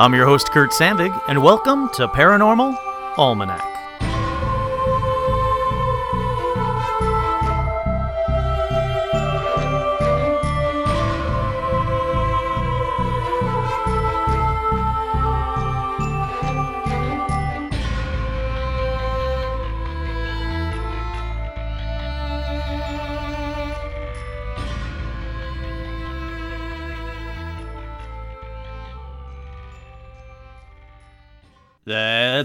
I'm your host, Kurt Sandvig, and welcome to Paranormal Almanac.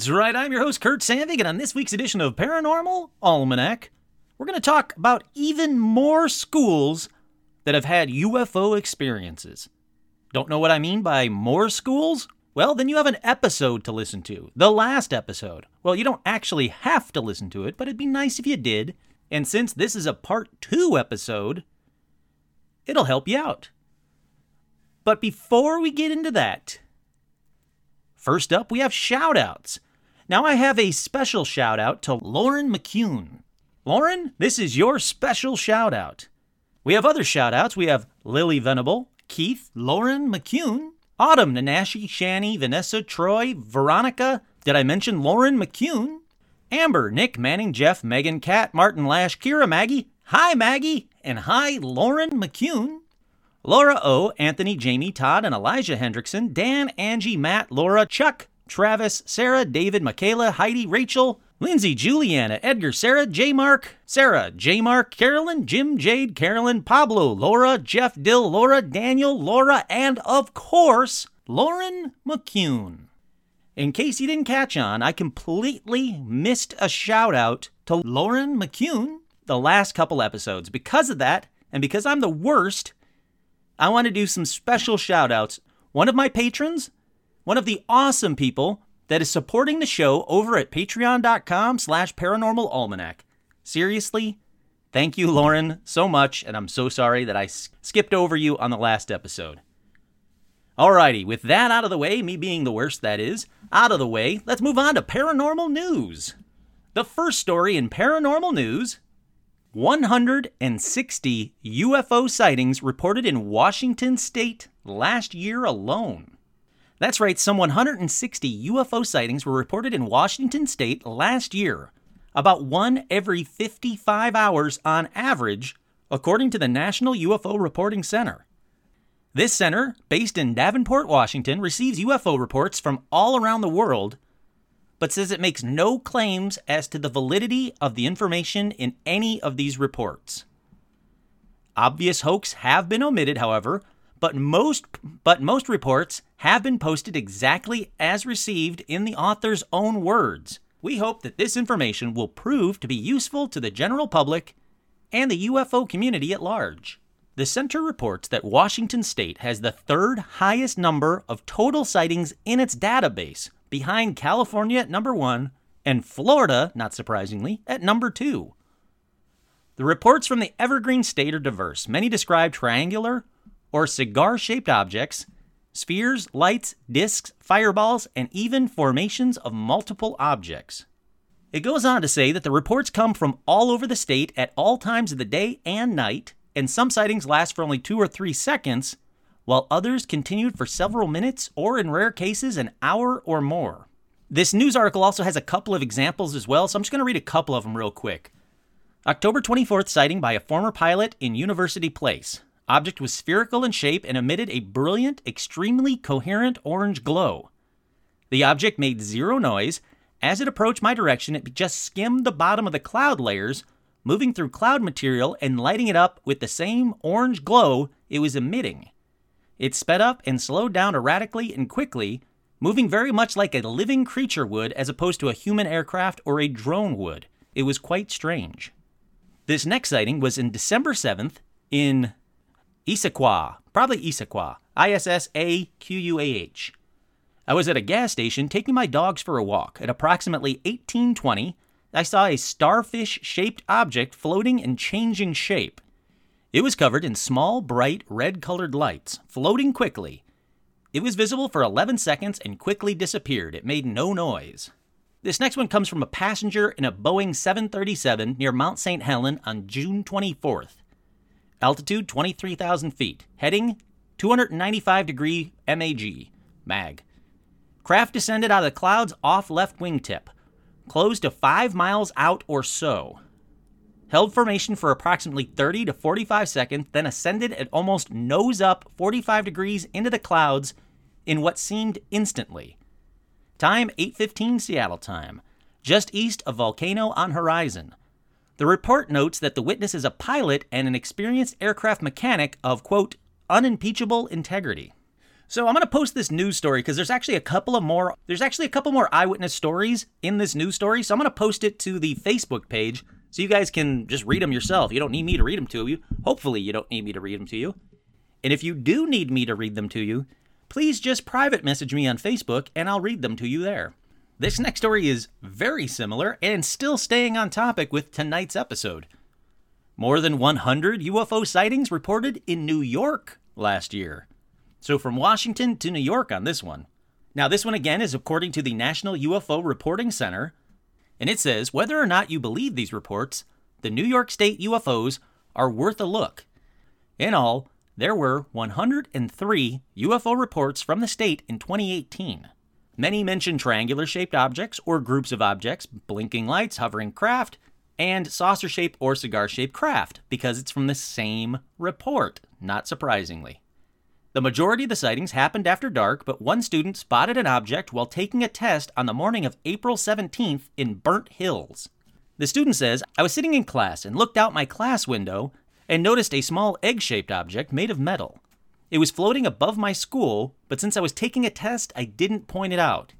That's right, I'm your host, Kurt Sandvig, and on this week's edition of Paranormal Almanac, we're going to talk about even more schools that have had UFO experiences. Don't know what I mean by more schools? Well, then you have an episode to listen to. The last episode. Well, you don't actually have to listen to it, but it'd be nice if you did. And since this is a part two episode, it'll help you out. But before we get into that, first up, we have shout outs. Now I have a special shout out to Lauren McCune. Lauren, this is your special shout out. We have other shout outs. We have Lily Venable, Keith, Lauren McCune, Autumn, Nanashi, Shani, Vanessa, Troy, Veronica. Did I mention Lauren McCune? Amber, Nick, Manning, Jeff, Megan, Kat, Martin, Lash, Kira, Maggie. Hi, Maggie. And hi, Lauren McCune. Laura O, Anthony, Jamie, Todd, and Elijah Hendrickson, Dan, Angie, Matt, Laura, Chuck, Travis, Sarah, David, Michaela, Heidi, Rachel, Lindsay, Juliana, Edgar, Sarah, J. Mark, Sarah, J. Mark, Carolyn, Jim, Jade, Carolyn, Pablo, Laura, Jeff, Dill, Laura, Daniel, Laura, and of course, Lauren McCune. In case you didn't catch on, I completely missed a shout out to Lauren McCune the last couple episodes. Because of that, and because I'm the worst, I want to do some special shout outs. One of my patrons, one of the awesome people that is supporting the show over at patreon.com slash paranormal almanac. Seriously, thank you, Lauren, so much, and I'm so sorry that I skipped over you on the last episode. Alrighty, with that out of the way, me being the worst that is, out of the way, let's move on to paranormal news. The first story in paranormal news 160 UFO sightings reported in Washington state last year alone. That's right, some 160 UFO sightings were reported in Washington state last year, about one every 55 hours on average, according to the National UFO Reporting Center. This center, based in Davenport, Washington, receives UFO reports from all around the world, but says it makes no claims as to the validity of the information in any of these reports. Obvious hoax have been omitted, however, but most but most reports have been posted exactly as received in the author's own words. We hope that this information will prove to be useful to the general public and the UFO community at large. The center reports that Washington state has the third highest number of total sightings in its database, behind California at number 1 and Florida, not surprisingly, at number 2. The reports from the Evergreen State are diverse. Many describe triangular or cigar shaped objects, spheres, lights, disks, fireballs, and even formations of multiple objects. It goes on to say that the reports come from all over the state at all times of the day and night, and some sightings last for only two or three seconds, while others continued for several minutes or, in rare cases, an hour or more. This news article also has a couple of examples as well, so I'm just going to read a couple of them real quick. October 24th sighting by a former pilot in University Place. Object was spherical in shape and emitted a brilliant, extremely coherent orange glow. The object made zero noise. As it approached my direction, it just skimmed the bottom of the cloud layers, moving through cloud material and lighting it up with the same orange glow it was emitting. It sped up and slowed down erratically and quickly, moving very much like a living creature would as opposed to a human aircraft or a drone would. It was quite strange. This next sighting was in December 7th in Issaquah, probably Issaquah, I S S A Q U A H. I was at a gas station taking my dogs for a walk. At approximately 1820, I saw a starfish shaped object floating and changing shape. It was covered in small, bright, red colored lights, floating quickly. It was visible for 11 seconds and quickly disappeared. It made no noise. This next one comes from a passenger in a Boeing 737 near Mount St. Helen on June 24th. Altitude 23,000 feet. Heading 295 degree MAG. MAG. Craft descended out of the clouds off left wingtip, closed to 5 miles out or so. Held formation for approximately 30 to 45 seconds, then ascended at almost nose up 45 degrees into the clouds in what seemed instantly. Time 8:15 Seattle time, just east of Volcano on horizon. The report notes that the witness is a pilot and an experienced aircraft mechanic of, quote, unimpeachable integrity. So I'm going to post this news story because there's actually a couple of more there's actually a couple more eyewitness stories in this news story. So I'm going to post it to the Facebook page so you guys can just read them yourself. You don't need me to read them to you. Hopefully you don't need me to read them to you. And if you do need me to read them to you, please just private message me on Facebook and I'll read them to you there. This next story is very similar and still staying on topic with tonight's episode. More than 100 UFO sightings reported in New York last year. So from Washington to New York on this one. Now, this one again is according to the National UFO Reporting Center, and it says whether or not you believe these reports, the New York State UFOs are worth a look. In all, there were 103 UFO reports from the state in 2018. Many mention triangular shaped objects or groups of objects, blinking lights, hovering craft, and saucer shaped or cigar shaped craft because it's from the same report, not surprisingly. The majority of the sightings happened after dark, but one student spotted an object while taking a test on the morning of April 17th in Burnt Hills. The student says, I was sitting in class and looked out my class window and noticed a small egg shaped object made of metal. It was floating above my school, but since I was taking a test, I didn't point it out.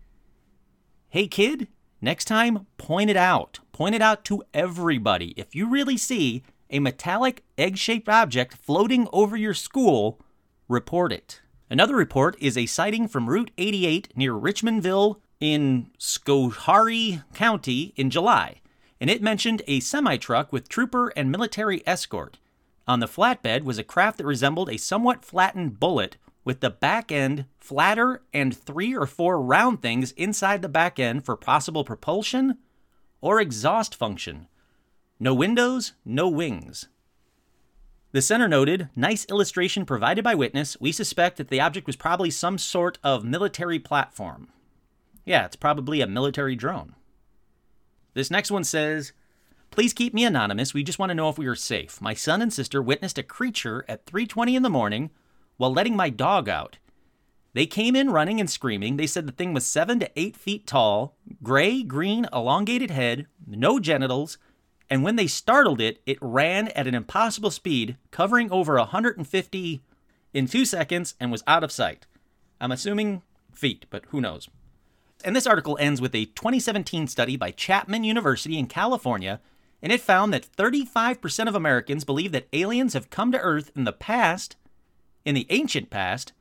Hey, kid, next time, point it out. Point it out to everybody. If you really see a metallic egg shaped object floating over your school, report it. Another report is a sighting from Route 88 near Richmondville in Schoharie County in July, and it mentioned a semi truck with trooper and military escort. On the flatbed was a craft that resembled a somewhat flattened bullet with the back end flatter and three or four round things inside the back end for possible propulsion or exhaust function. No windows, no wings. The center noted, nice illustration provided by witness. We suspect that the object was probably some sort of military platform. Yeah, it's probably a military drone. This next one says, Please keep me anonymous. We just want to know if we are safe. My son and sister witnessed a creature at 3:20 in the morning while letting my dog out. They came in running and screaming. They said the thing was 7 to 8 feet tall, gray, green, elongated head, no genitals, and when they startled it, it ran at an impossible speed, covering over 150 in 2 seconds and was out of sight. I'm assuming feet, but who knows. And this article ends with a 2017 study by Chapman University in California and it found that 35% of Americans believe that aliens have come to Earth in the past. In the ancient past,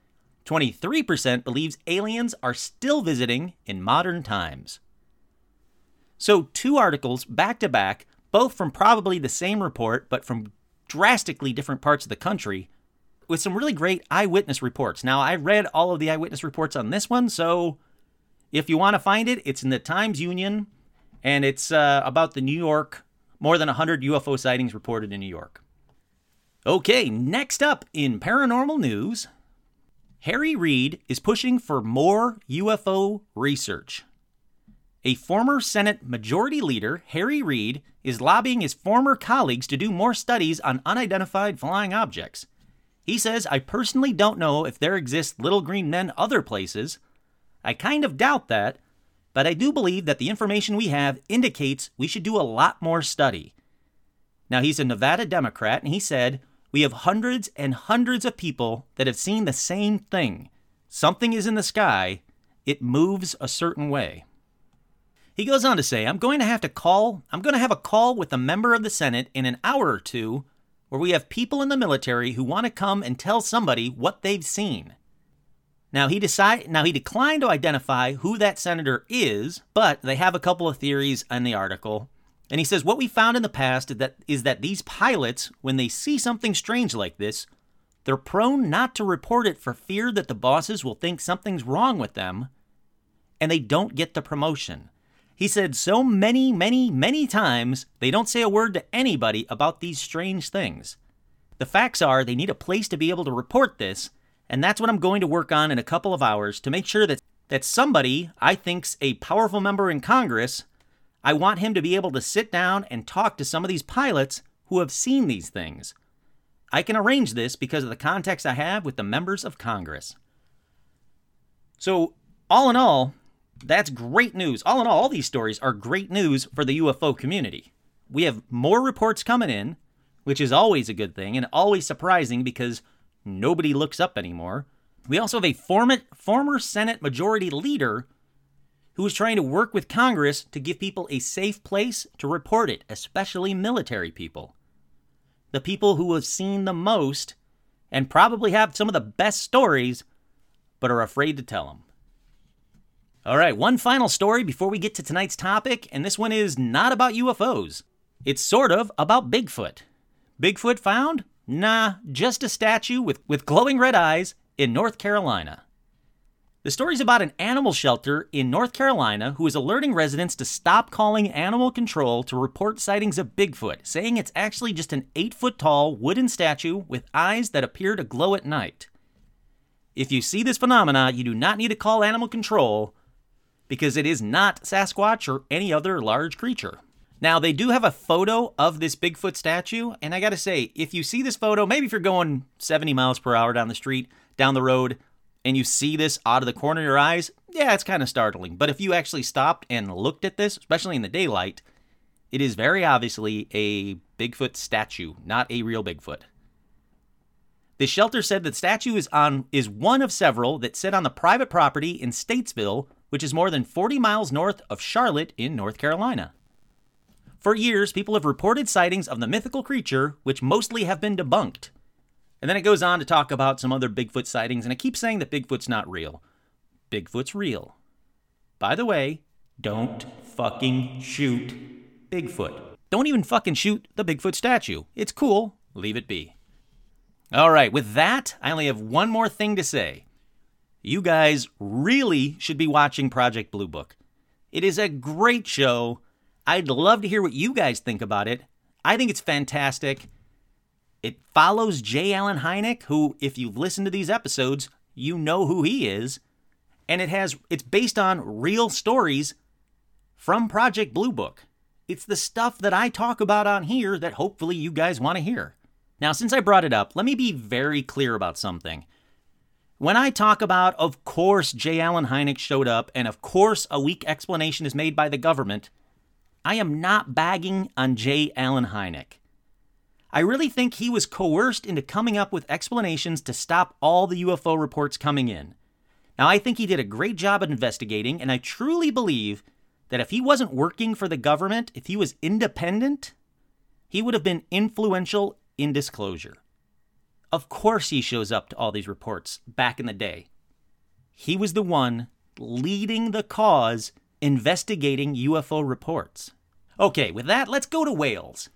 23% believes aliens are still visiting in modern times. So, two articles back to back, both from probably the same report, but from drastically different parts of the country, with some really great eyewitness reports. Now, I read all of the eyewitness reports on this one, so if you want to find it, it's in the Times Union, and it's uh, about the New York more than 100 UFO sightings reported in New York. Okay, next up in paranormal news, Harry Reid is pushing for more UFO research. A former Senate Majority Leader, Harry Reid, is lobbying his former colleagues to do more studies on unidentified flying objects. He says, I personally don't know if there exist little green men other places. I kind of doubt that, but I do believe that the information we have indicates we should do a lot more study. Now, he's a Nevada Democrat, and he said, We have hundreds and hundreds of people that have seen the same thing. Something is in the sky, it moves a certain way. He goes on to say, I'm going to have to call, I'm going to have a call with a member of the Senate in an hour or two where we have people in the military who want to come and tell somebody what they've seen. Now he decide, now he declined to identify who that senator is, but they have a couple of theories in the article. And he says what we found in the past is that, is that these pilots, when they see something strange like this, they're prone not to report it for fear that the bosses will think something's wrong with them, and they don't get the promotion. He said so many, many, many times they don't say a word to anybody about these strange things. The facts are they need a place to be able to report this, and that's what I'm going to work on in a couple of hours to make sure that that somebody I think's a powerful member in Congress, I want him to be able to sit down and talk to some of these pilots who have seen these things. I can arrange this because of the contacts I have with the members of Congress. So, all in all, that's great news. All in all, all these stories are great news for the UFO community. We have more reports coming in, which is always a good thing and always surprising because nobody looks up anymore. We also have a former, former Senate Majority Leader who is trying to work with Congress to give people a safe place to report it, especially military people. The people who have seen the most and probably have some of the best stories, but are afraid to tell them. All right, one final story before we get to tonight's topic, and this one is not about UFOs. It's sort of about Bigfoot. Bigfoot found? Nah, just a statue with, with glowing red eyes in North Carolina. The story is about an animal shelter in North Carolina who is alerting residents to stop calling animal control to report sightings of Bigfoot, saying it's actually just an 8 foot tall wooden statue with eyes that appear to glow at night. If you see this phenomena, you do not need to call animal control because it is not Sasquatch or any other large creature. Now, they do have a photo of this Bigfoot statue, and I gotta say, if you see this photo, maybe if you're going 70 miles per hour down the street, down the road and you see this out of the corner of your eyes, yeah, it's kind of startling. But if you actually stopped and looked at this, especially in the daylight, it is very obviously a Bigfoot statue, not a real Bigfoot. The shelter said that statue is on is one of several that sit on the private property in Statesville, which is more than 40 miles north of Charlotte in North Carolina. For years, people have reported sightings of the mythical creature, which mostly have been debunked. And then it goes on to talk about some other Bigfoot sightings, and it keeps saying that Bigfoot's not real. Bigfoot's real. By the way, don't fucking shoot Bigfoot. Don't even fucking shoot the Bigfoot statue. It's cool. Leave it be. All right, with that, I only have one more thing to say. You guys really should be watching Project Blue Book. It is a great show. I'd love to hear what you guys think about it. I think it's fantastic. It follows J. Allen Hynek, who, if you've listened to these episodes, you know who he is. And it has it's based on real stories from Project Blue Book. It's the stuff that I talk about on here that hopefully you guys want to hear. Now, since I brought it up, let me be very clear about something. When I talk about, of course, J. Allen Hynek showed up, and of course, a weak explanation is made by the government, I am not bagging on J. Allen Hynek. I really think he was coerced into coming up with explanations to stop all the UFO reports coming in. Now, I think he did a great job at investigating, and I truly believe that if he wasn't working for the government, if he was independent, he would have been influential in disclosure. Of course, he shows up to all these reports back in the day. He was the one leading the cause investigating UFO reports. Okay, with that, let's go to Wales.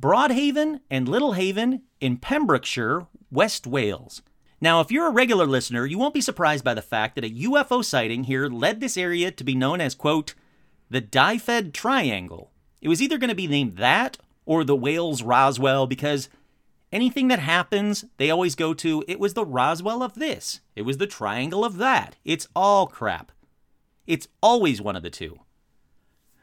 Broadhaven and Littlehaven in Pembrokeshire, West Wales. Now, if you're a regular listener, you won't be surprised by the fact that a UFO sighting here led this area to be known as, quote, the Dyfed Triangle. It was either going to be named that or the Wales Roswell because anything that happens, they always go to, it was the Roswell of this, it was the triangle of that. It's all crap. It's always one of the two.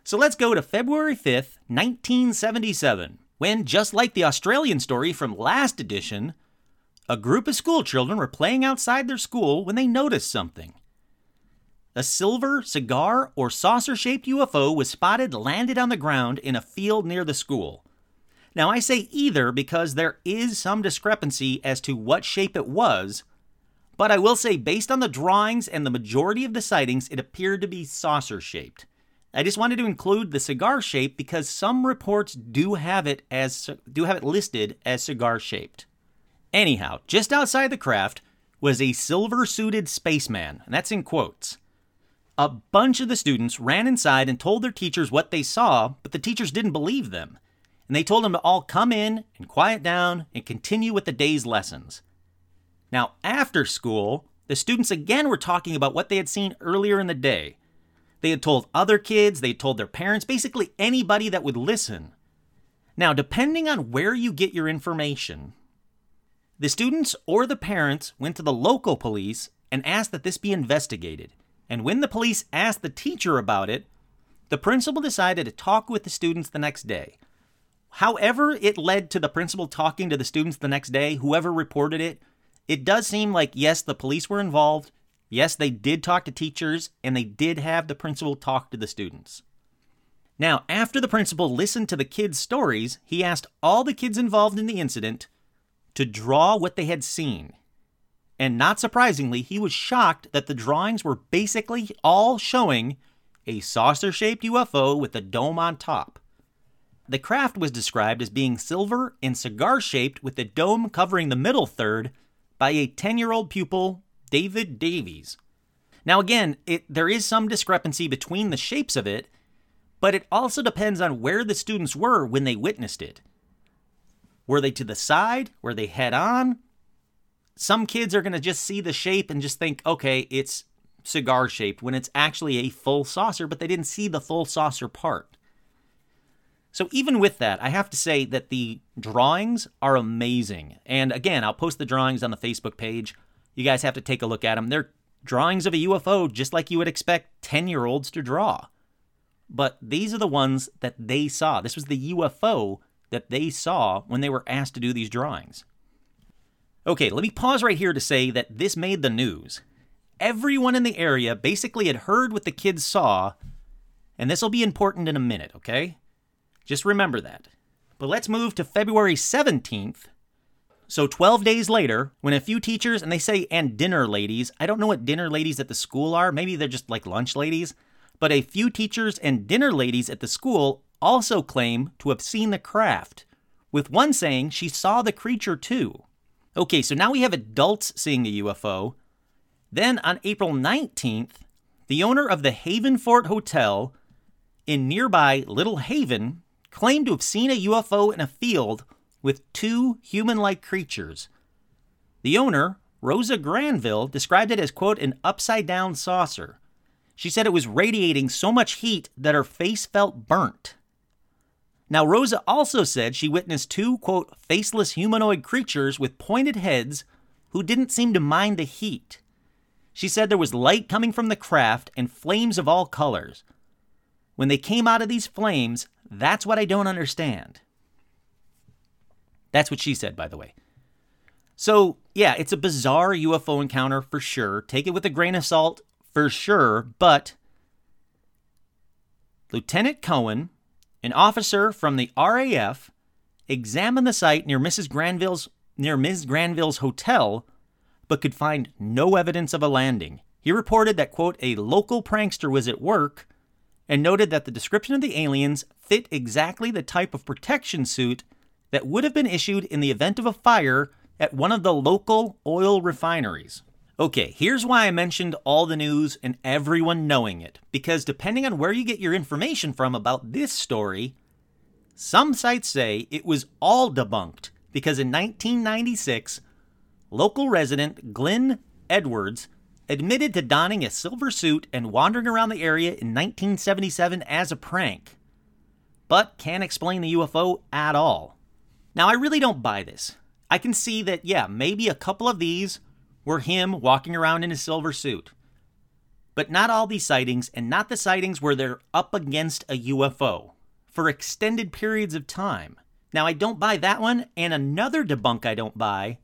So let's go to February 5th, 1977 when, just like the Australian story from last edition, a group of schoolchildren were playing outside their school when they noticed something. A silver, cigar, or saucer shaped UFO was spotted landed on the ground in a field near the school. Now, I say either because there is some discrepancy as to what shape it was, but I will say, based on the drawings and the majority of the sightings, it appeared to be saucer shaped. I just wanted to include the cigar shape because some reports do have it as do have it listed as cigar shaped. Anyhow, just outside the craft was a silver suited spaceman, and that's in quotes. A bunch of the students ran inside and told their teachers what they saw, but the teachers didn't believe them. And they told them to all come in and quiet down and continue with the day's lessons. Now, after school, the students again were talking about what they had seen earlier in the day, they had told other kids, they had told their parents, basically anybody that would listen. Now, depending on where you get your information, the students or the parents went to the local police and asked that this be investigated. And when the police asked the teacher about it, the principal decided to talk with the students the next day. However, it led to the principal talking to the students the next day, whoever reported it, it does seem like, yes, the police were involved. Yes, they did talk to teachers, and they did have the principal talk to the students. Now, after the principal listened to the kids' stories, he asked all the kids involved in the incident to draw what they had seen. And not surprisingly, he was shocked that the drawings were basically all showing a saucer shaped UFO with a dome on top. The craft was described as being silver and cigar shaped with the dome covering the middle third by a 10 year old pupil, David Davies. Now, again, it, there is some discrepancy between the shapes of it, but it also depends on where the students were when they witnessed it. Were they to the side? Were they head on? Some kids are going to just see the shape and just think, okay, it's cigar shaped when it's actually a full saucer, but they didn't see the full saucer part. So, even with that, I have to say that the drawings are amazing. And again, I'll post the drawings on the Facebook page. You guys have to take a look at them. They're drawings of a UFO just like you would expect 10 year olds to draw. But these are the ones that they saw. This was the UFO that they saw when they were asked to do these drawings. Okay, let me pause right here to say that this made the news. Everyone in the area basically had heard what the kids saw, and this will be important in a minute, okay? Just remember that. But let's move to February 17th. So 12 days later, when a few teachers, and they say, and dinner ladies, I don't know what dinner ladies at the school are, maybe they're just like lunch ladies, but a few teachers and dinner ladies at the school also claim to have seen the craft, with one saying she saw the creature too. Okay, so now we have adults seeing the UFO. Then on April 19th, the owner of the Haven Fort Hotel in nearby Little Haven claimed to have seen a UFO in a field with two human like creatures. The owner, Rosa Granville, described it as, quote, an upside down saucer. She said it was radiating so much heat that her face felt burnt. Now, Rosa also said she witnessed two, quote, faceless humanoid creatures with pointed heads who didn't seem to mind the heat. She said there was light coming from the craft and flames of all colors. When they came out of these flames, that's what I don't understand. That's what she said, by the way. So, yeah, it's a bizarre UFO encounter for sure. Take it with a grain of salt for sure, but Lieutenant Cohen, an officer from the RAF, examined the site near Mrs. Granville's near Ms. Granville's hotel, but could find no evidence of a landing. He reported that quote a local prankster was at work and noted that the description of the aliens fit exactly the type of protection suit that would have been issued in the event of a fire at one of the local oil refineries. Okay, here's why I mentioned all the news and everyone knowing it, because depending on where you get your information from about this story, some sites say it was all debunked because in 1996, local resident Glenn Edwards admitted to donning a silver suit and wandering around the area in 1977 as a prank, but can't explain the UFO at all. Now, I really don't buy this. I can see that, yeah, maybe a couple of these were him walking around in a silver suit. But not all these sightings, and not the sightings where they're up against a UFO for extended periods of time. Now, I don't buy that one, and another debunk I don't buy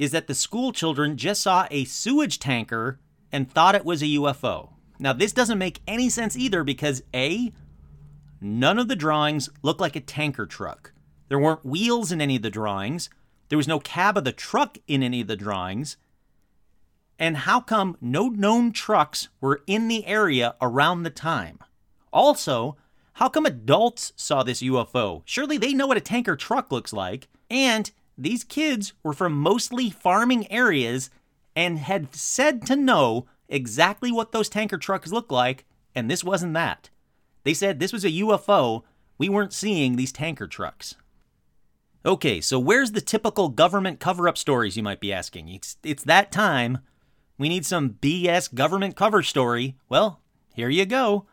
is that the school children just saw a sewage tanker and thought it was a UFO. Now, this doesn't make any sense either because A, none of the drawings look like a tanker truck. There weren't wheels in any of the drawings. There was no cab of the truck in any of the drawings. And how come no known trucks were in the area around the time? Also, how come adults saw this UFO? Surely they know what a tanker truck looks like. And these kids were from mostly farming areas and had said to know exactly what those tanker trucks look like, and this wasn't that. They said this was a UFO. We weren't seeing these tanker trucks. Okay, so where's the typical government cover up stories, you might be asking? It's, it's that time. We need some BS government cover story. Well, here you go.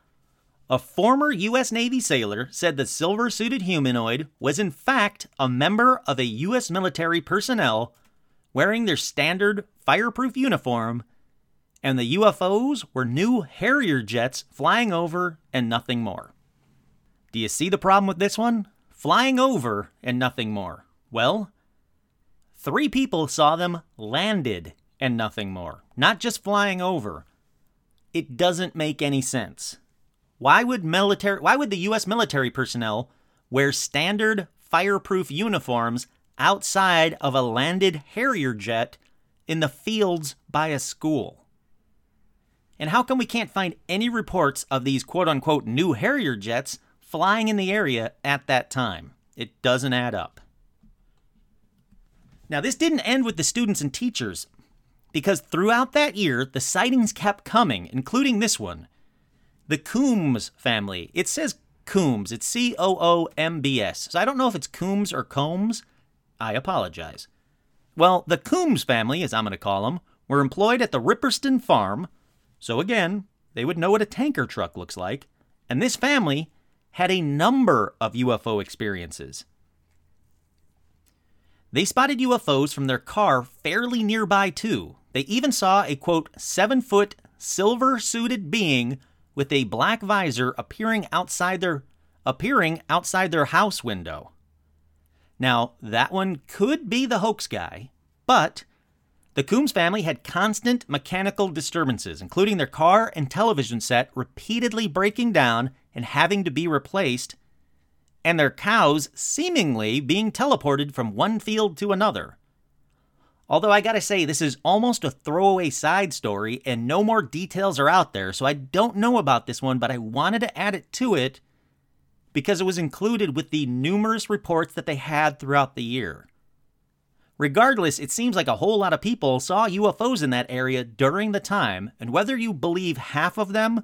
A former U.S. Navy sailor said the silver suited humanoid was, in fact, a member of a U.S. military personnel wearing their standard fireproof uniform and the UFOs were new Harrier jets flying over and nothing more. Do you see the problem with this one? Flying over and nothing more. Well, three people saw them landed and nothing more, not just flying over. It doesn't make any sense. Why would military why would the US military personnel wear standard fireproof uniforms outside of a landed Harrier jet in the fields by a school? And how come we can't find any reports of these quote unquote new Harrier jets flying in the area at that time? It doesn't add up. Now, this didn't end with the students and teachers, because throughout that year, the sightings kept coming, including this one. The Coombs family. It says Coombs. It's C O O M B S. So I don't know if it's Coombs or Combs. I apologize. Well, the Coombs family, as I'm going to call them, were employed at the Ripperston farm. So again, they would know what a tanker truck looks like. And this family had a number of UFO experiences. They spotted UFOs from their car fairly nearby, too. They even saw a quote, seven foot, silver suited being with a black visor appearing outside their appearing outside their house window. Now, that one could be the hoax guy, but the Coombs family had constant mechanical disturbances, including their car and television set repeatedly breaking down and having to be replaced, and their cows seemingly being teleported from one field to another. Although I gotta say, this is almost a throwaway side story, and no more details are out there, so I don't know about this one, but I wanted to add it to it because it was included with the numerous reports that they had throughout the year. Regardless, it seems like a whole lot of people saw UFOs in that area during the time, and whether you believe half of them,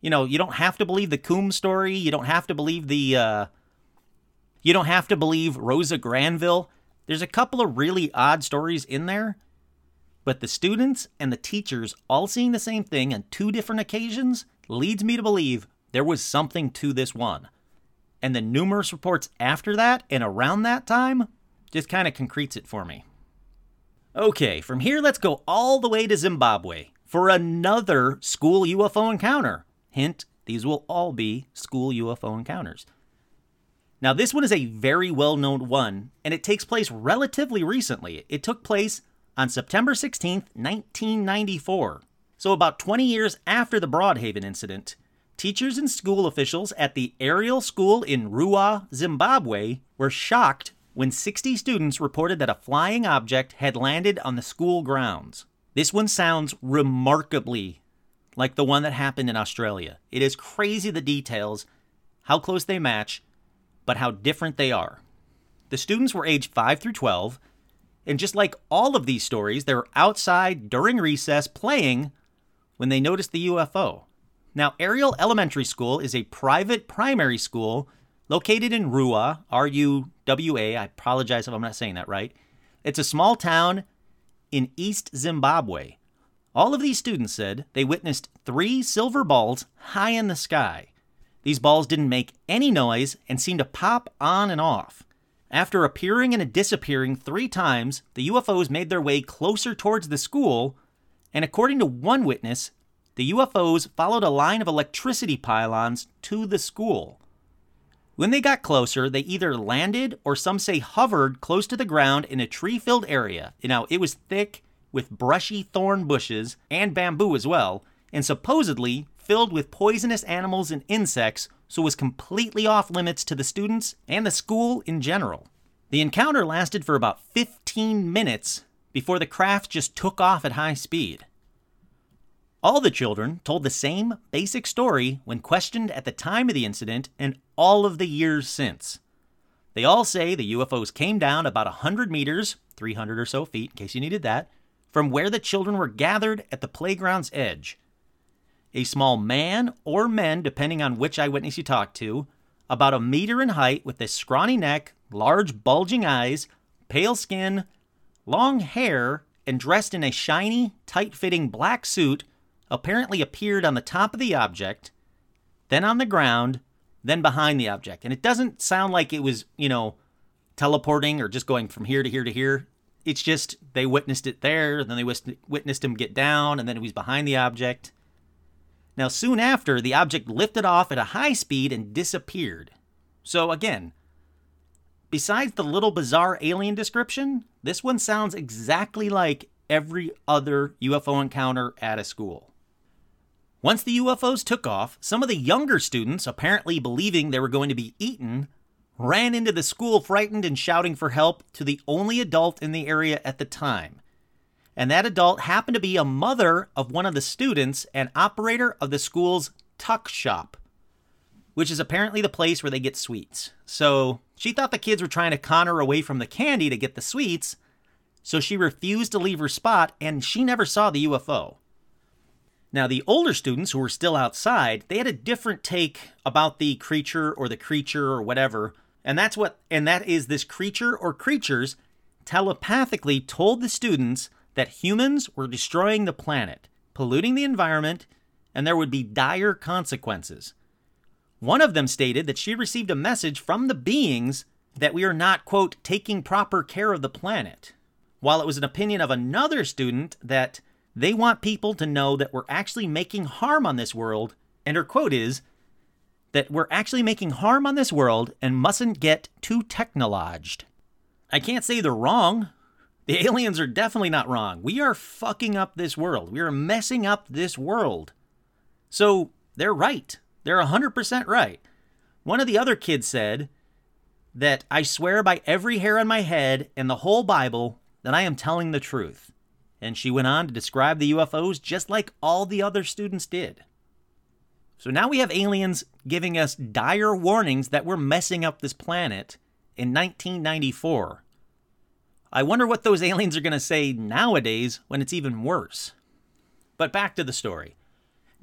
you know, you don't have to believe the Coombs story, you don't have to believe the, uh, you don't have to believe Rosa Granville. There's a couple of really odd stories in there, but the students and the teachers all seeing the same thing on two different occasions leads me to believe there was something to this one. And the numerous reports after that and around that time just kind of concretes it for me. Okay, from here, let's go all the way to Zimbabwe for another school UFO encounter. Hint, these will all be school UFO encounters. Now, this one is a very well known one, and it takes place relatively recently. It took place on September 16th, 1994. So, about 20 years after the Broadhaven incident, teachers and school officials at the Ariel School in Ruwa, Zimbabwe, were shocked when 60 students reported that a flying object had landed on the school grounds. This one sounds remarkably like the one that happened in Australia. It is crazy the details, how close they match, but how different they are. The students were aged 5 through 12, and just like all of these stories, they were outside during recess playing when they noticed the UFO. Now, Ariel Elementary School is a private primary school located in Ruwa, R U W A. I apologize if I'm not saying that right. It's a small town in East Zimbabwe. All of these students said they witnessed three silver balls high in the sky. These balls didn't make any noise and seemed to pop on and off. After appearing and disappearing three times, the UFOs made their way closer towards the school, and according to one witness, the UFOs followed a line of electricity pylons to the school. When they got closer, they either landed or some say hovered close to the ground in a tree filled area. You know, it was thick with brushy thorn bushes and bamboo as well, and supposedly filled with poisonous animals and insects, so was completely off limits to the students and the school in general. The encounter lasted for about 15 minutes before the craft just took off at high speed. All the children told the same basic story when questioned at the time of the incident and all of the years since. They all say the UFOs came down about 100 meters, 300 or so feet, in case you needed that, from where the children were gathered at the playground's edge. A small man or men, depending on which eyewitness you talk to, about a meter in height with a scrawny neck, large bulging eyes, pale skin, long hair, and dressed in a shiny, tight fitting black suit apparently appeared on the top of the object, then on the ground, then behind the object. And it doesn't sound like it was, you know, teleporting or just going from here to here to here. it's just they witnessed it there, then they witnessed him get down, and then he was behind the object. Now, soon after, the object lifted off at a high speed and disappeared. So, again, besides the little bizarre alien description, this one sounds exactly like every other UFO encounter at a school. Once the UFOs took off, some of the younger students, apparently believing they were going to be eaten, ran into the school frightened and shouting for help to the only adult in the area at the time. And that adult happened to be a mother of one of the students and operator of the school's tuck shop, which is apparently the place where they get sweets. So she thought the kids were trying to con her away from the candy to get the sweets, so she refused to leave her spot and she never saw the UFO. Now, the older students who were still outside, they had a different take about the creature or the creature or whatever and that's what and that is this creature or creatures telepathically told the students that humans were destroying the planet, polluting the environment, and there would be dire consequences. One of them stated that she received a message from the beings that we are not, quote, taking proper care of the planet. While it was an opinion of another student that they want people to know that we're actually making harm on this world, and her quote is, that we're actually making harm on this world and mustn't get too technologed. I can't say they're wrong. The aliens are definitely not wrong. We are fucking up this world. We are messing up this world. So they're right. They're 100% right. One of the other kids said that I swear by every hair on my head and the whole Bible that I am telling the truth. And she went on to describe the UFOs just like all the other students did. So now we have aliens giving us dire warnings that we're messing up this planet in 1994. I wonder what those aliens are going to say nowadays when it's even worse. But back to the story.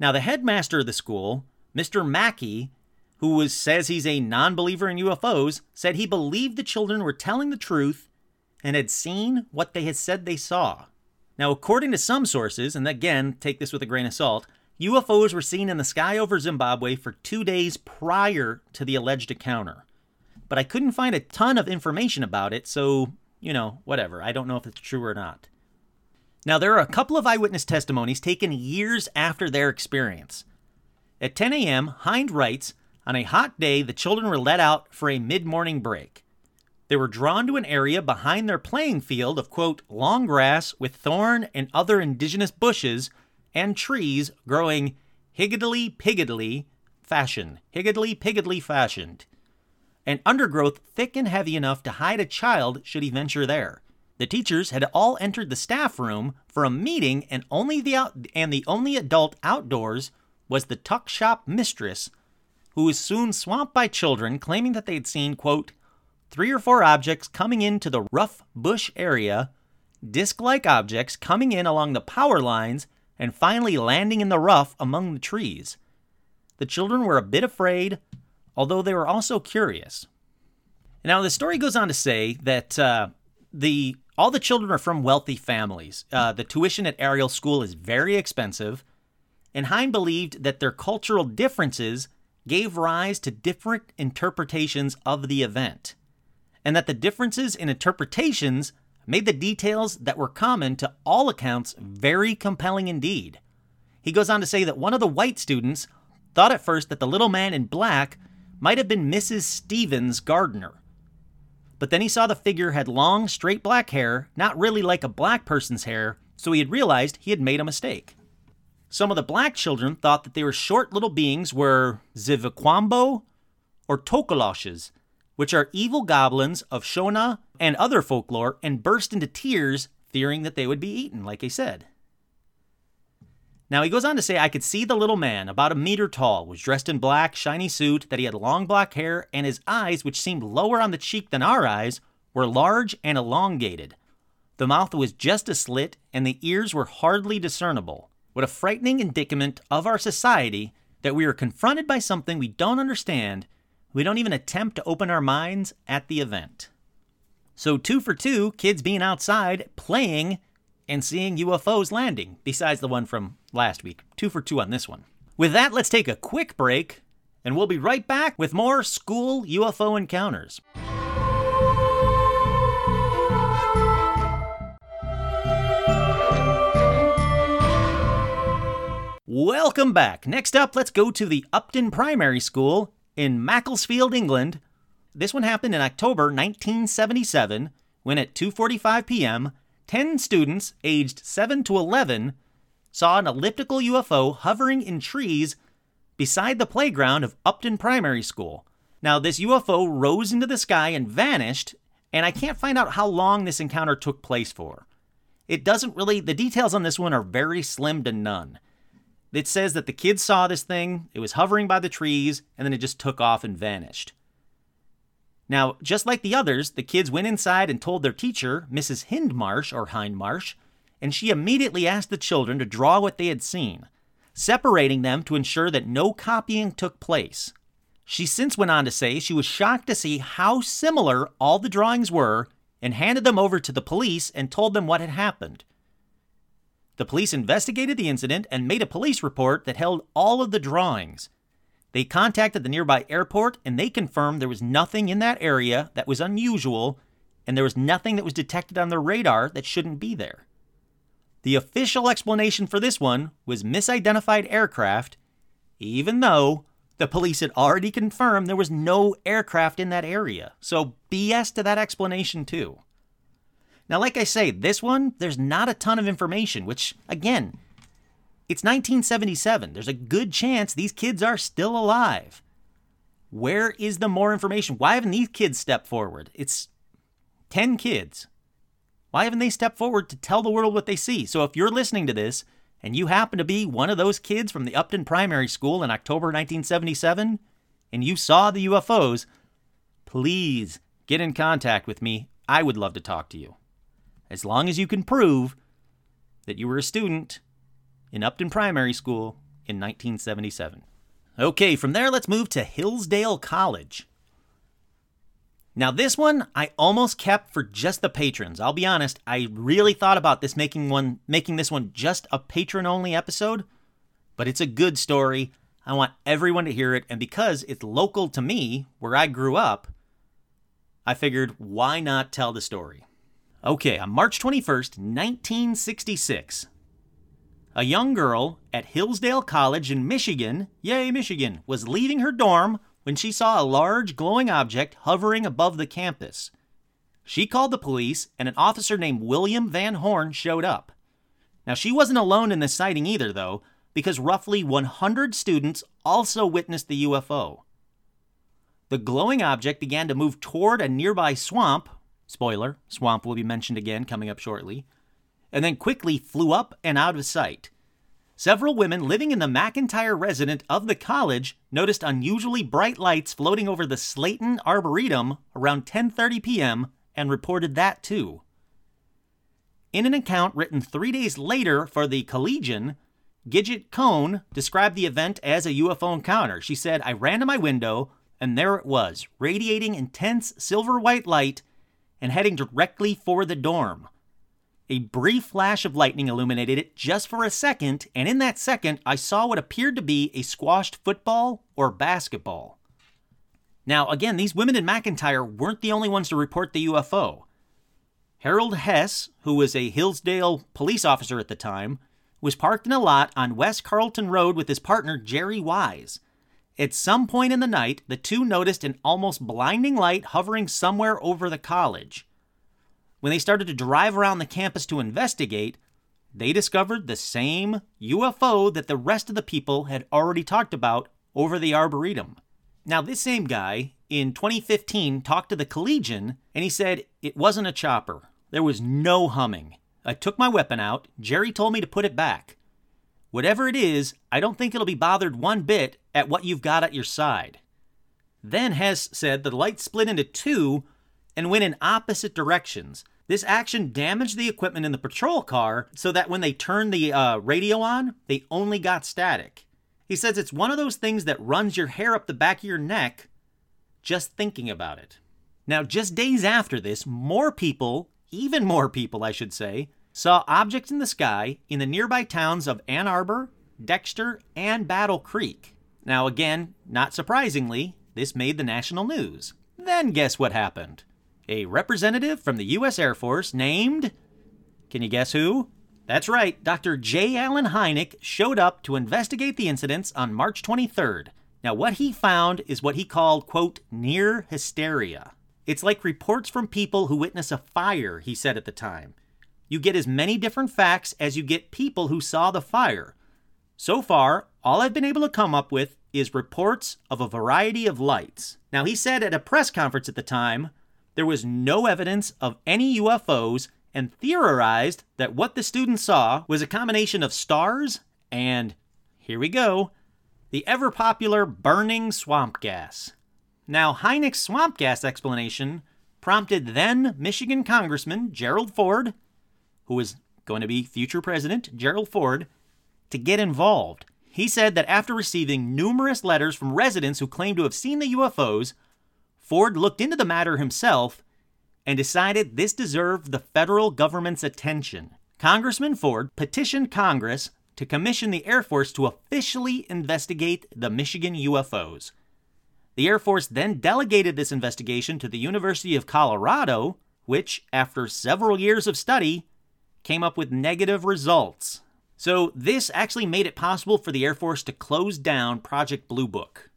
Now, the headmaster of the school, Mr. Mackie, who was, says he's a non believer in UFOs, said he believed the children were telling the truth and had seen what they had said they saw. Now, according to some sources, and again, take this with a grain of salt, UFOs were seen in the sky over Zimbabwe for two days prior to the alleged encounter. But I couldn't find a ton of information about it, so, you know, whatever. I don't know if it's true or not. Now, there are a couple of eyewitness testimonies taken years after their experience. At 10 a.m., Hind writes, on a hot day, the children were let out for a mid morning break. They were drawn to an area behind their playing field of, quote, long grass with thorn and other indigenous bushes and trees growing higgledy piggledy fashion, higgledy piggledy fashioned, and undergrowth thick and heavy enough to hide a child should he venture there. The teachers had all entered the staff room for a meeting, and only the out- and the only adult outdoors was the tuck shop mistress, who was soon swamped by children claiming that they had seen quote three or four objects coming into the rough bush area, disc-like objects coming in along the power lines and finally landing in the rough among the trees. The children were a bit afraid, although they were also curious. Now, the story goes on to say that uh, the all the children are from wealthy families. Uh, the tuition at Ariel School is very expensive, and Hind believed that their cultural differences gave rise to different interpretations of the event, and that the differences in interpretations made the details that were common to all accounts very compelling indeed. He goes on to say that one of the white students thought at first that the little man in black might have been Mrs. Stevens' gardener. But then he saw the figure had long, straight black hair, not really like a black person's hair, so he had realized he had made a mistake. Some of the black children thought that they were short little beings were Zivikwambo or Tokoloshes, which are evil goblins of Shona and other folklore, and burst into tears, fearing that they would be eaten, like he said. Now he goes on to say, I could see the little man, about a meter tall, was dressed in black, shiny suit, that he had long black hair, and his eyes, which seemed lower on the cheek than our eyes, were large and elongated. The mouth was just a slit, and the ears were hardly discernible. What a frightening indicament of our society that we are confronted by something we don't understand we don't even attempt to open our minds at the event. So, two for two, kids being outside, playing, and seeing UFOs landing, besides the one from last week. Two for two on this one. With that, let's take a quick break, and we'll be right back with more school UFO encounters. Welcome back. Next up, let's go to the Upton Primary School in Macclesfield, England. This one happened in October 1977 when at 2:45 p.m. 10 students aged 7 to 11 saw an elliptical UFO hovering in trees beside the playground of Upton Primary School. Now, this UFO rose into the sky and vanished, and I can't find out how long this encounter took place for. It doesn't really, the details on this one are very slim to none. It says that the kids saw this thing, it was hovering by the trees, and then it just took off and vanished. Now, just like the others, the kids went inside and told their teacher, Mrs. Hindmarsh or Hindmarsh, and she immediately asked the children to draw what they had seen, separating them to ensure that no copying took place. She since went on to say she was shocked to see how similar all the drawings were and handed them over to the police and told them what had happened. The police investigated the incident and made a police report that held all of the drawings. They contacted the nearby airport and they confirmed there was nothing in that area that was unusual and there was nothing that was detected on their radar that shouldn't be there. The official explanation for this one was misidentified aircraft, even though the police had already confirmed there was no aircraft in that area. So BS to that explanation, too. Now, like I say, this one, there's not a ton of information, which, again, it's 1977. There's a good chance these kids are still alive. Where is the more information? Why haven't these kids stepped forward? It's 10 kids. Why haven't they stepped forward to tell the world what they see? So if you're listening to this and you happen to be one of those kids from the Upton Primary School in October 1977 and you saw the UFOs, please get in contact with me. I would love to talk to you as long as you can prove that you were a student in Upton Primary School in 1977. Okay, from there, let's move to Hillsdale College. Now, this one I almost kept for just the patrons. I'll be honest, I really thought about this making one making this one just a patron only episode, but it's a good story. I want everyone to hear it, and because it's local to me, where I grew up, I figured why not tell the story? Okay, on March 21st, 1966, a young girl at Hillsdale College in Michigan, yay, Michigan, was leaving her dorm when she saw a large glowing object hovering above the campus. She called the police, and an officer named William Van Horn showed up. Now, she wasn't alone in this sighting either, though, because roughly 100 students also witnessed the UFO. The glowing object began to move toward a nearby swamp Spoiler, swamp will be mentioned again coming up shortly. And then quickly flew up and out of sight. Several women living in the McIntyre resident of the college noticed unusually bright lights floating over the Slayton Arboretum around 10:30 p.m. and reported that too. In an account written 3 days later for the Collegian, Gidget Cohn described the event as a UFO encounter. She said, "I ran to my window and there it was, radiating intense silver white light and heading directly for the dorm. A brief flash of lightning illuminated it just for a second, and in that second, I saw what appeared to be a squashed football or basketball. Now, again, these women in McIntyre weren't the only ones to report the UFO. Harold Hess, who was a Hillsdale police officer at the time, was parked in a lot on West Carlton Road with his partner Jerry Wise. At some point in the night, the two noticed an almost blinding light hovering somewhere over the college. When they started to drive around the campus to investigate, they discovered the same UFO that the rest of the people had already talked about over the Arboretum. Now, this same guy in 2015 talked to the Collegian and he said it wasn't a chopper. There was no humming. I took my weapon out. Jerry told me to put it back. Whatever it is, I don't think it'll be bothered one bit at what you've got at your side. Then Hess said the light split into two and went in opposite directions. This action damaged the equipment in the patrol car so that when they turned the uh, radio on, they only got static. He says it's one of those things that runs your hair up the back of your neck just thinking about it. Now, just days after this, more people, even more people, I should say, saw objects in the sky in the nearby towns of Ann Arbor, Dexter, and Battle Creek. Now, again, not surprisingly, this made the national news. Then guess what happened? A representative from the U.S. Air Force named. Can you guess who? That's right, Dr. J. Allen Hynek showed up to investigate the incidents on March 23rd. Now, what he found is what he called, quote, near hysteria. It's like reports from people who witness a fire, he said at the time. You get as many different facts as you get people who saw the fire. So far, all I've been able to come up with is reports of a variety of lights. Now, he said at a press conference at the time there was no evidence of any UFOs and theorized that what the students saw was a combination of stars and, here we go, the ever popular burning swamp gas. Now, Hynek's swamp gas explanation prompted then Michigan Congressman Gerald Ford, who was going to be future president Gerald Ford, to get involved. He said that after receiving numerous letters from residents who claimed to have seen the UFOs, Ford looked into the matter himself and decided this deserved the federal government's attention. Congressman Ford petitioned Congress to commission the Air Force to officially investigate the Michigan UFOs. The Air Force then delegated this investigation to the University of Colorado, which, after several years of study, came up with negative results. So, this actually made it possible for the Air Force to close down Project Blue Book.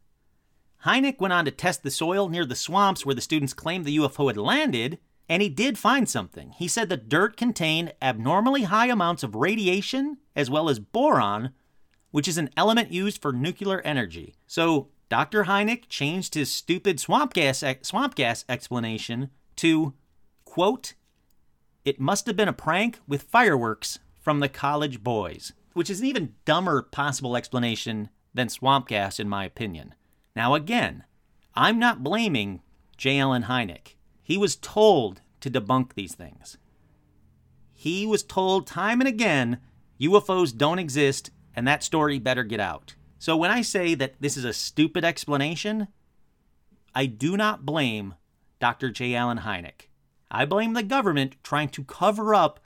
Hynek went on to test the soil near the swamps where the students claimed the UFO had landed, and he did find something. He said the dirt contained abnormally high amounts of radiation as well as boron, which is an element used for nuclear energy. So, Dr. Hynek changed his stupid swamp gas swamp gas explanation to quote, "It must have been a prank with fireworks from the college boys," which is an even dumber possible explanation than swamp gas in my opinion. Now, again, I'm not blaming J. Allen Hynek. He was told to debunk these things. He was told time and again UFOs don't exist and that story better get out. So when I say that this is a stupid explanation, I do not blame Dr. J. Allen Hynek. I blame the government trying to cover up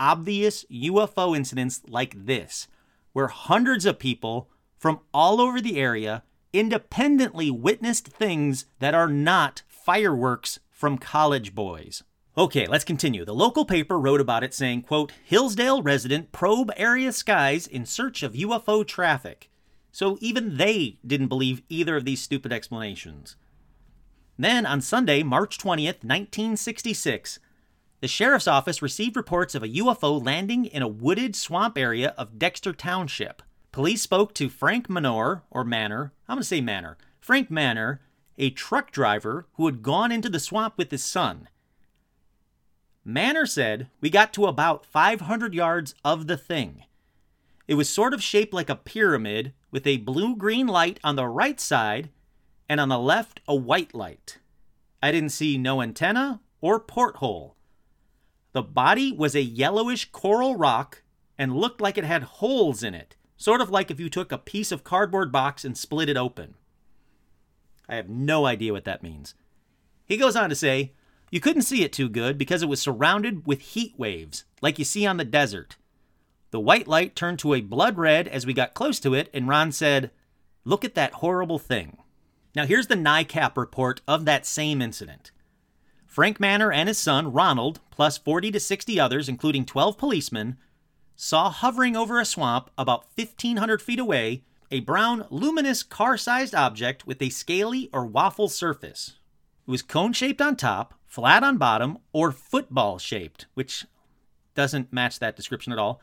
obvious UFO incidents like this, where hundreds of people from all over the area independently witnessed things that are not fireworks from college boys. Okay, let's continue. The local paper wrote about it saying, quote, Hillsdale resident probe area skies in search of UFO traffic. So even they didn't believe either of these stupid explanations. Then on Sunday, March 20th, 1966, the sheriff's office received reports of a UFO landing in a wooded swamp area of Dexter Township. Police spoke to Frank Mannor, or Mannor, I'm going to say Mannor, Frank Mannor, a truck driver who had gone into the swamp with his son. Mannor said, We got to about 500 yards of the thing. It was sort of shaped like a pyramid with a blue green light on the right side and on the left a white light. I didn't see no antenna or porthole. The body was a yellowish coral rock and looked like it had holes in it sort of like if you took a piece of cardboard box and split it open. I have no idea what that means. He goes on to say, You couldn't see it too good because it was surrounded with heat waves, like you see on the desert. The white light turned to a blood red as we got close to it, and Ron said, Look at that horrible thing. Now, here's the NICAP report of that same incident. Frank Mannor and his son, Ronald, plus 40 to 60 others, including 12 policemen, saw hovering over a swamp about 1,500 feet away a brown, luminous car sized object with a scaly or waffle surface. It was cone shaped on top, flat on bottom, or football shaped, which doesn't match that description at all,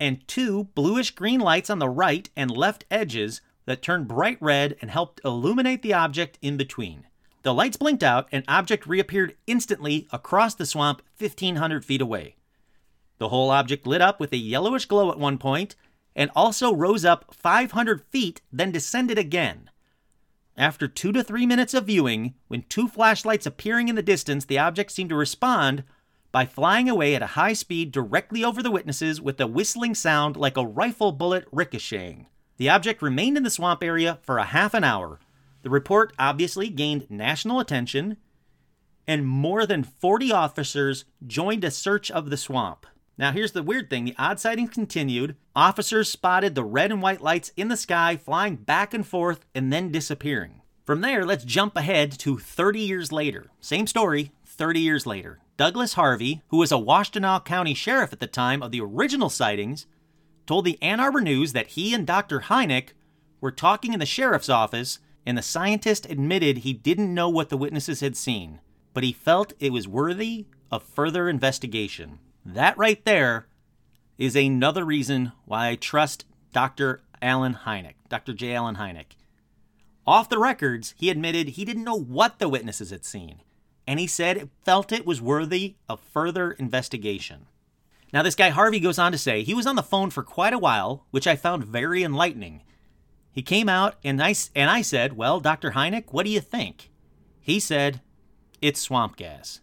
and two bluish green lights on the right and left edges that turned bright red and helped illuminate the object in between. The lights blinked out and object reappeared instantly across the swamp 1500 feet away. The whole object lit up with a yellowish glow at one point and also rose up 500 feet, then descended again. After two to three minutes of viewing, when two flashlights appearing in the distance, the object seemed to respond by flying away at a high speed directly over the witnesses with a whistling sound like a rifle bullet ricocheting. The object remained in the swamp area for a half an hour. The report obviously gained national attention, and more than 40 officers joined a search of the swamp. Now, here's the weird thing the odd sightings continued. Officers spotted the red and white lights in the sky flying back and forth and then disappearing. From there, let's jump ahead to 30 years later. Same story, 30 years later. Douglas Harvey, who was a Washtenaw County sheriff at the time of the original sightings, told the Ann Arbor News that he and Dr. Hynek were talking in the sheriff's office, and the scientist admitted he didn't know what the witnesses had seen, but he felt it was worthy of further investigation. That right there is another reason why I trust Dr. Allen Hynek, Dr. J. Allen Hynek. Off the records, he admitted he didn't know what the witnesses had seen, and he said it felt it was worthy of further investigation. Now, this guy Harvey goes on to say he was on the phone for quite a while, which I found very enlightening. He came out and I, and I said, Well, Dr. Hynek, what do you think? He said, It's swamp gas.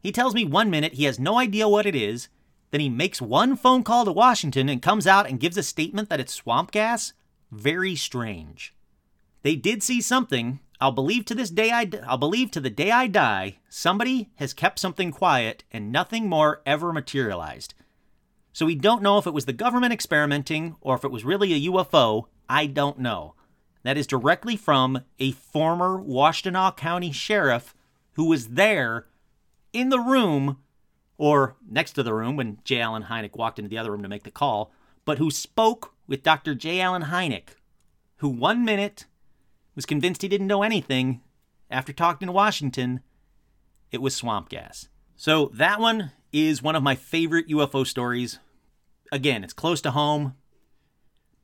He tells me one minute he has no idea what it is, then he makes one phone call to Washington and comes out and gives a statement that it's swamp gas. Very strange. They did see something. I'll believe to this day I I'll believe to the day I die somebody has kept something quiet and nothing more ever materialized. So we don't know if it was the government experimenting or if it was really a UFO. I don't know. That is directly from a former Washtenaw County sheriff who was there in the room or next to the room when J. Allen Hynek walked into the other room to make the call, but who spoke with Dr. J. Allen Hynek, who one minute was convinced he didn't know anything. After talking to Washington, it was swamp gas. So that one is one of my favorite UFO stories. Again, it's close to home.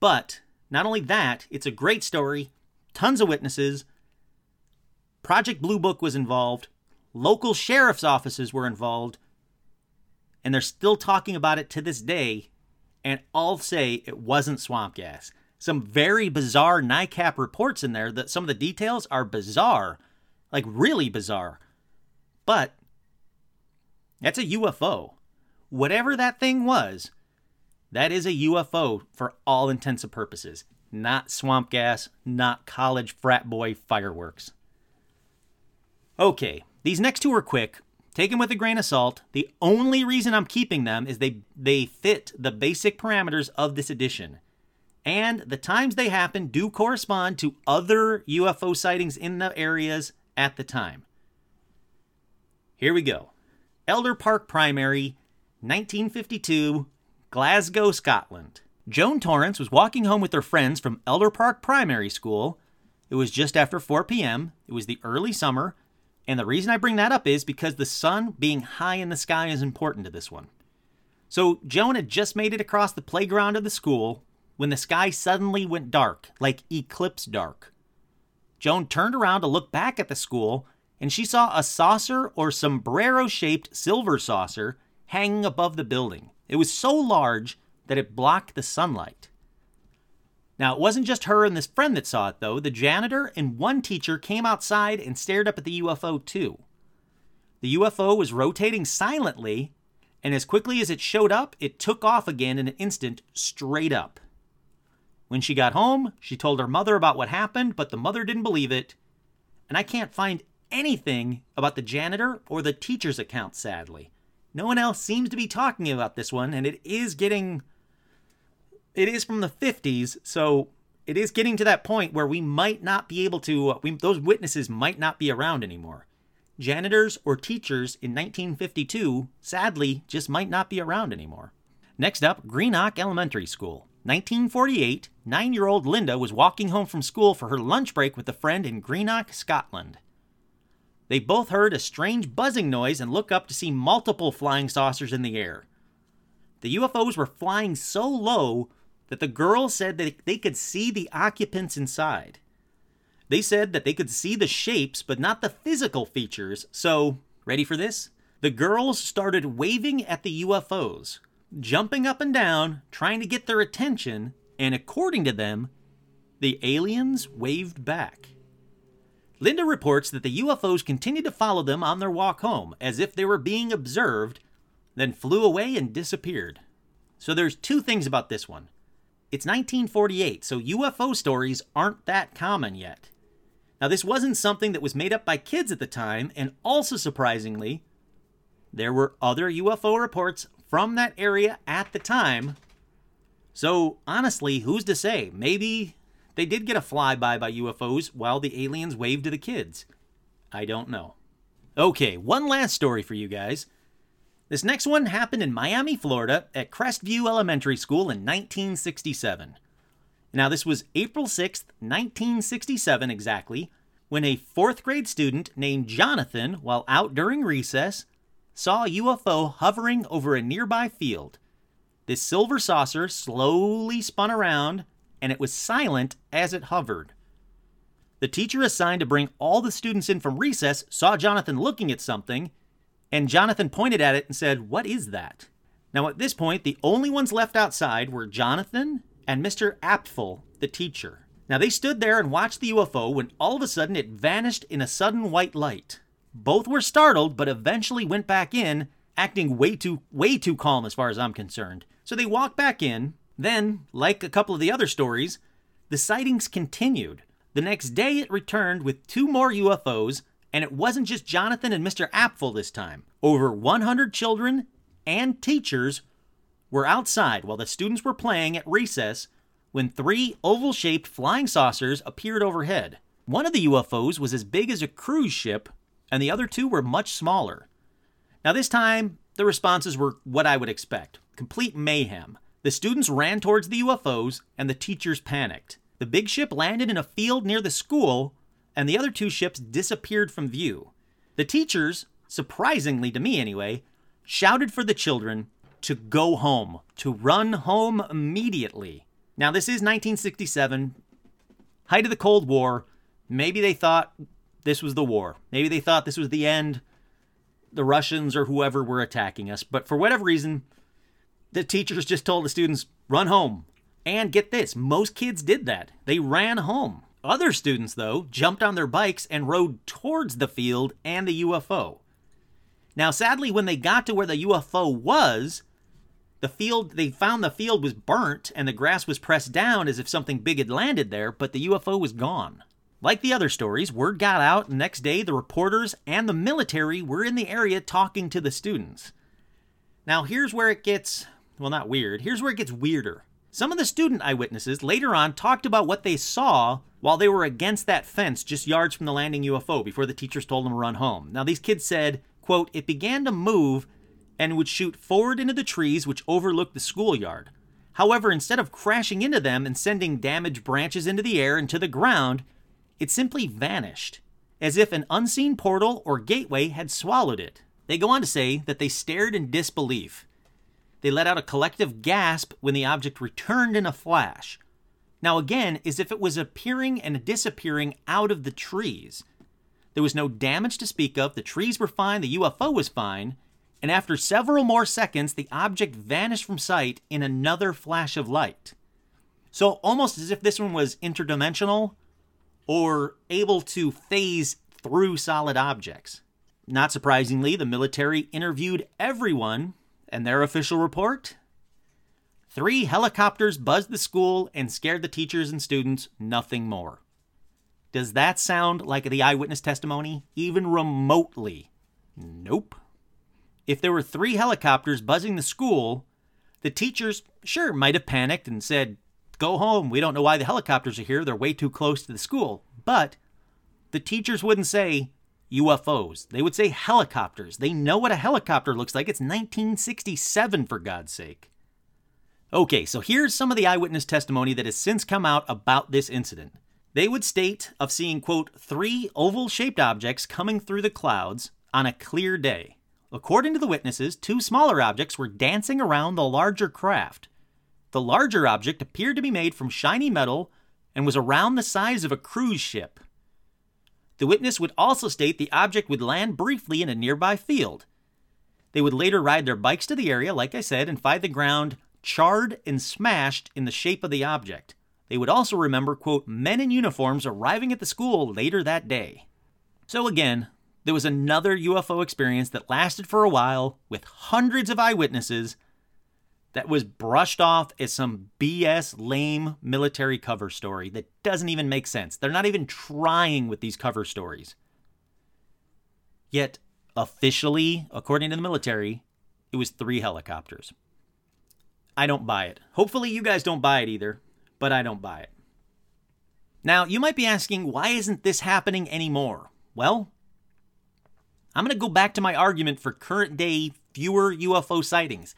But not only that, it's a great story, tons of witnesses. Project Blue Book was involved, local sheriff's offices were involved, and they're still talking about it to this day, and all say it wasn't swamp gas. Some very bizarre NICAP reports in there that some of the details are bizarre, like really bizarre. But that's a UFO. Whatever that thing was, that is a UFO for all intents and purposes. Not swamp gas, not college frat boy fireworks. Okay, these next two are quick, take them with a grain of salt. The only reason I'm keeping them is they they fit the basic parameters of this edition. And the times they happen do correspond to other UFO sightings in the areas at the time. Here we go. Elder Park Primary, 1952, Glasgow, Scotland. Joan Torrance was walking home with her friends from Elder Park Primary School. It was just after 4 p.m., it was the early summer, and the reason I bring that up is because the sun being high in the sky is important to this one. So Joan had just made it across the playground of the school when the sky suddenly went dark, like eclipse dark. Joan turned around to look back at the school, and she saw a saucer or sombrero shaped silver saucer hanging above the building. It was so large that it blocked the sunlight. Now, it wasn't just her and this friend that saw it, though. The janitor and one teacher came outside and stared up at the UFO, too. The UFO was rotating silently, and as quickly as it showed up, it took off again in an instant, straight up. When she got home, she told her mother about what happened, but the mother didn't believe it. And I can't find anything about the janitor or the teacher's account, sadly. No one else seems to be talking about this one, and it is getting it is from the 50s, so it is getting to that point where we might not be able to, uh, we, those witnesses might not be around anymore. Janitors or teachers in 1952, sadly, just might not be around anymore. Next up, Greenock Elementary School. 1948, nine year old Linda was walking home from school for her lunch break with a friend in Greenock, Scotland. They both heard a strange buzzing noise and look up to see multiple flying saucers in the air. The UFOs were flying so low that the girls said that they could see the occupants inside. They said that they could see the shapes, but not the physical features. So, ready for this? The girls started waving at the UFOs, jumping up and down, trying to get their attention, and according to them, the aliens waved back. Linda reports that the UFOs continued to follow them on their walk home, as if they were being observed, then flew away and disappeared. So there's two things about this one. It's 1948, so UFO stories aren't that common yet. Now, this wasn't something that was made up by kids at the time, and also surprisingly, there were other UFO reports from that area at the time. So, honestly, who's to say? Maybe they did get a flyby by UFOs while the aliens waved to the kids. I don't know. Okay, one last story for you guys. This next one happened in Miami, Florida, at Crestview Elementary School in 1967. Now, this was April 6th, 1967 exactly, when a fourth grade student named Jonathan, while out during recess, saw a UFO hovering over a nearby field. This silver saucer slowly spun around, and it was silent as it hovered. The teacher assigned to bring all the students in from recess saw Jonathan looking at something, and Jonathan pointed at it and said, What is that? Now, at this point, the only ones left outside were Jonathan and Mr. Apfel, the teacher. Now, they stood there and watched the UFO when all of a sudden it vanished in a sudden white light. Both were startled, but eventually went back in, acting way too way too calm as far as I'm concerned. So they walked back in. Then, like a couple of the other stories, the sightings continued. The next day it returned with two more UFOs, and it wasn't just Jonathan and Mr. Apfel this time. Over 100 children and teachers were outside while the students were playing at recess when three oval shaped flying saucers appeared overhead. One of the UFOs was as big as a cruise ship, and the other two were much smaller. Now, this time, the responses were what I would expect complete mayhem. The students ran towards the UFOs, and the teachers panicked. The big ship landed in a field near the school, and the other two ships disappeared from view. The teachers, surprisingly to me anyway, shouted for the children to go home, to run home immediately. Now, this is 1967, height of the Cold War. Maybe they thought this was the war. Maybe they thought this was the end. The Russians or whoever were attacking us. But for whatever reason, the teachers just told the students, run home. And get this, most kids did that. They ran home. Other students, though, jumped on their bikes and rode towards the field and the UFO. Now, sadly, when they got to where the UFO was, the field, they found the field was burnt and the grass was pressed down as if something big had landed there, but the UFO was gone. Like the other stories, word got out, and next day the reporters and the military were in the area talking to the students. Now, here's where it gets, well, not weird, here's where it gets weirder. Some of the student eyewitnesses later on talked about what they saw while they were against that fence just yards from the landing UFO before the teachers told them to run home. Now, these kids said, quote, it began to move and would shoot forward into the trees which overlooked the schoolyard. However, instead of crashing into them and sending damaged branches into the air and to the ground, it simply vanished, as if an unseen portal or gateway had swallowed it. They go on to say that they stared in disbelief. They let out a collective gasp when the object returned in a flash. Now, again, as if it was appearing and disappearing out of the trees. There was no damage to speak of, the trees were fine, the UFO was fine, and after several more seconds, the object vanished from sight in another flash of light. So, almost as if this one was interdimensional or able to phase through solid objects. Not surprisingly, the military interviewed everyone, and their official report three helicopters buzzed the school and scared the teachers and students, nothing more. Does that sound like the eyewitness testimony? Even remotely? Nope. If there were three helicopters buzzing the school, the teachers, sure, might have panicked and said, Go home. We don't know why the helicopters are here. They're way too close to the school. But the teachers wouldn't say UFOs. They would say helicopters. They know what a helicopter looks like. It's 1967, for God's sake. Okay, so here's some of the eyewitness testimony that has since come out about this incident. They would state of seeing, quote, three oval shaped objects coming through the clouds on a clear day. According to the witnesses, two smaller objects were dancing around the larger craft. The larger object appeared to be made from shiny metal and was around the size of a cruise ship. The witness would also state the object would land briefly in a nearby field. They would later ride their bikes to the area, like I said, and find the ground charred and smashed in the shape of the object. They would also remember, quote, men in uniforms arriving at the school later that day. So again, there was another UFO experience that lasted for a while with hundreds of eyewitnesses that was brushed off as some BS lame military cover story that doesn't even make sense. They're not even trying with these cover stories. Yet, officially, according to the military, it was three helicopters. I don't buy it. Hopefully, you guys don't buy it either, but I don't buy it. Now, you might be asking, why isn't this happening anymore? Well, I'm going to go back to my argument for current day fewer UFO sightings.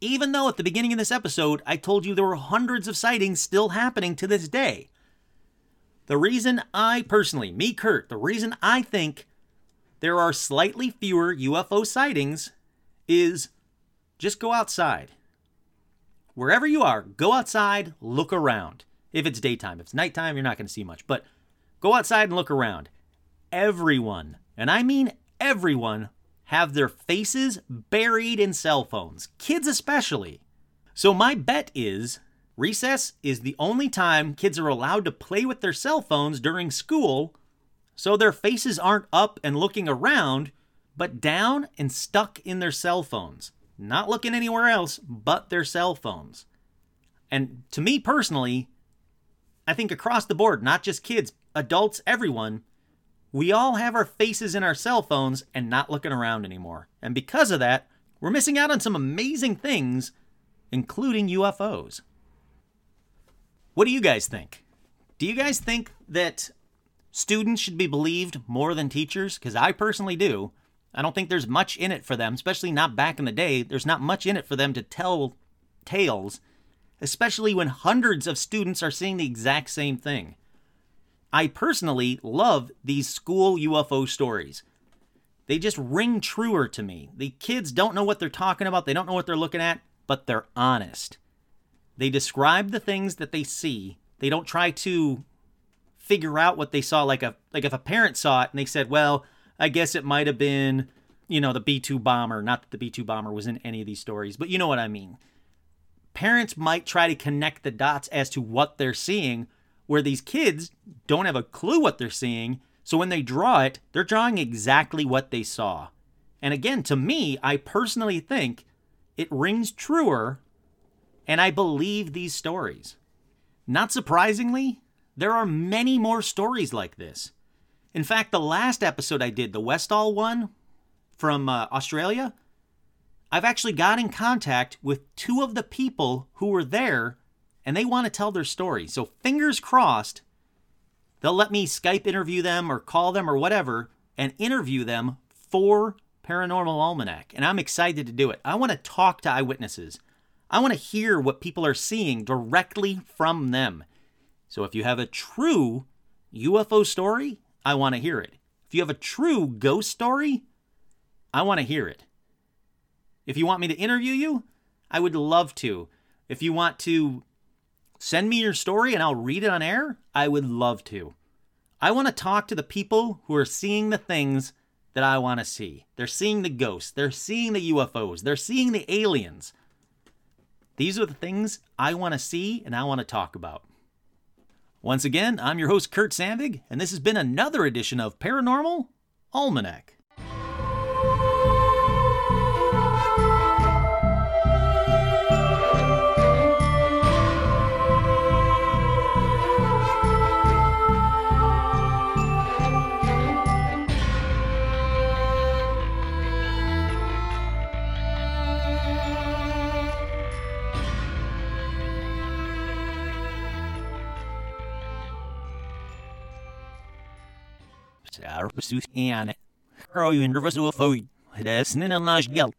Even though at the beginning of this episode I told you there were hundreds of sightings still happening to this day. The reason I personally, me Kurt, the reason I think there are slightly fewer UFO sightings is just go outside. Wherever you are, go outside, look around. If it's daytime, if it's nighttime, you're not going to see much, but go outside and look around. Everyone, and I mean everyone, have their faces buried in cell phones, kids especially. So, my bet is recess is the only time kids are allowed to play with their cell phones during school, so their faces aren't up and looking around, but down and stuck in their cell phones, not looking anywhere else but their cell phones. And to me personally, I think across the board, not just kids, adults, everyone, we all have our faces in our cell phones and not looking around anymore. And because of that, we're missing out on some amazing things, including UFOs. What do you guys think? Do you guys think that students should be believed more than teachers? Because I personally do. I don't think there's much in it for them, especially not back in the day. There's not much in it for them to tell tales, especially when hundreds of students are seeing the exact same thing. I personally love these school UFO stories. They just ring truer to me. The kids don't know what they're talking about, they don't know what they're looking at, but they're honest. They describe the things that they see. They don't try to figure out what they saw like a like if a parent saw it and they said, "Well, I guess it might have been, you know, the B2 bomber." Not that the B2 bomber was in any of these stories, but you know what I mean. Parents might try to connect the dots as to what they're seeing, where these kids don't have a clue what they're seeing. So when they draw it, they're drawing exactly what they saw. And again, to me, I personally think it rings truer and I believe these stories. Not surprisingly, there are many more stories like this. In fact, the last episode I did, the Westall one from uh, Australia, I've actually got in contact with two of the people who were there and they want to tell their story. So fingers crossed, they'll let me Skype interview them or call them or whatever and interview them for Paranormal Almanac. And I'm excited to do it. I want to talk to eyewitnesses. I want to hear what people are seeing directly from them. So if you have a true UFO story, I want to hear it. If you have a true ghost story, I want to hear it. If you want me to interview you, I would love to. If you want to Send me your story and I'll read it on air. I would love to. I want to talk to the people who are seeing the things that I want to see. They're seeing the ghosts, they're seeing the UFOs, they're seeing the aliens. These are the things I want to see and I want to talk about. Once again, I'm your host, Kurt Sandvig, and this has been another edition of Paranormal Almanac. Sarpus and Crow Universal Food. That's in a large gel.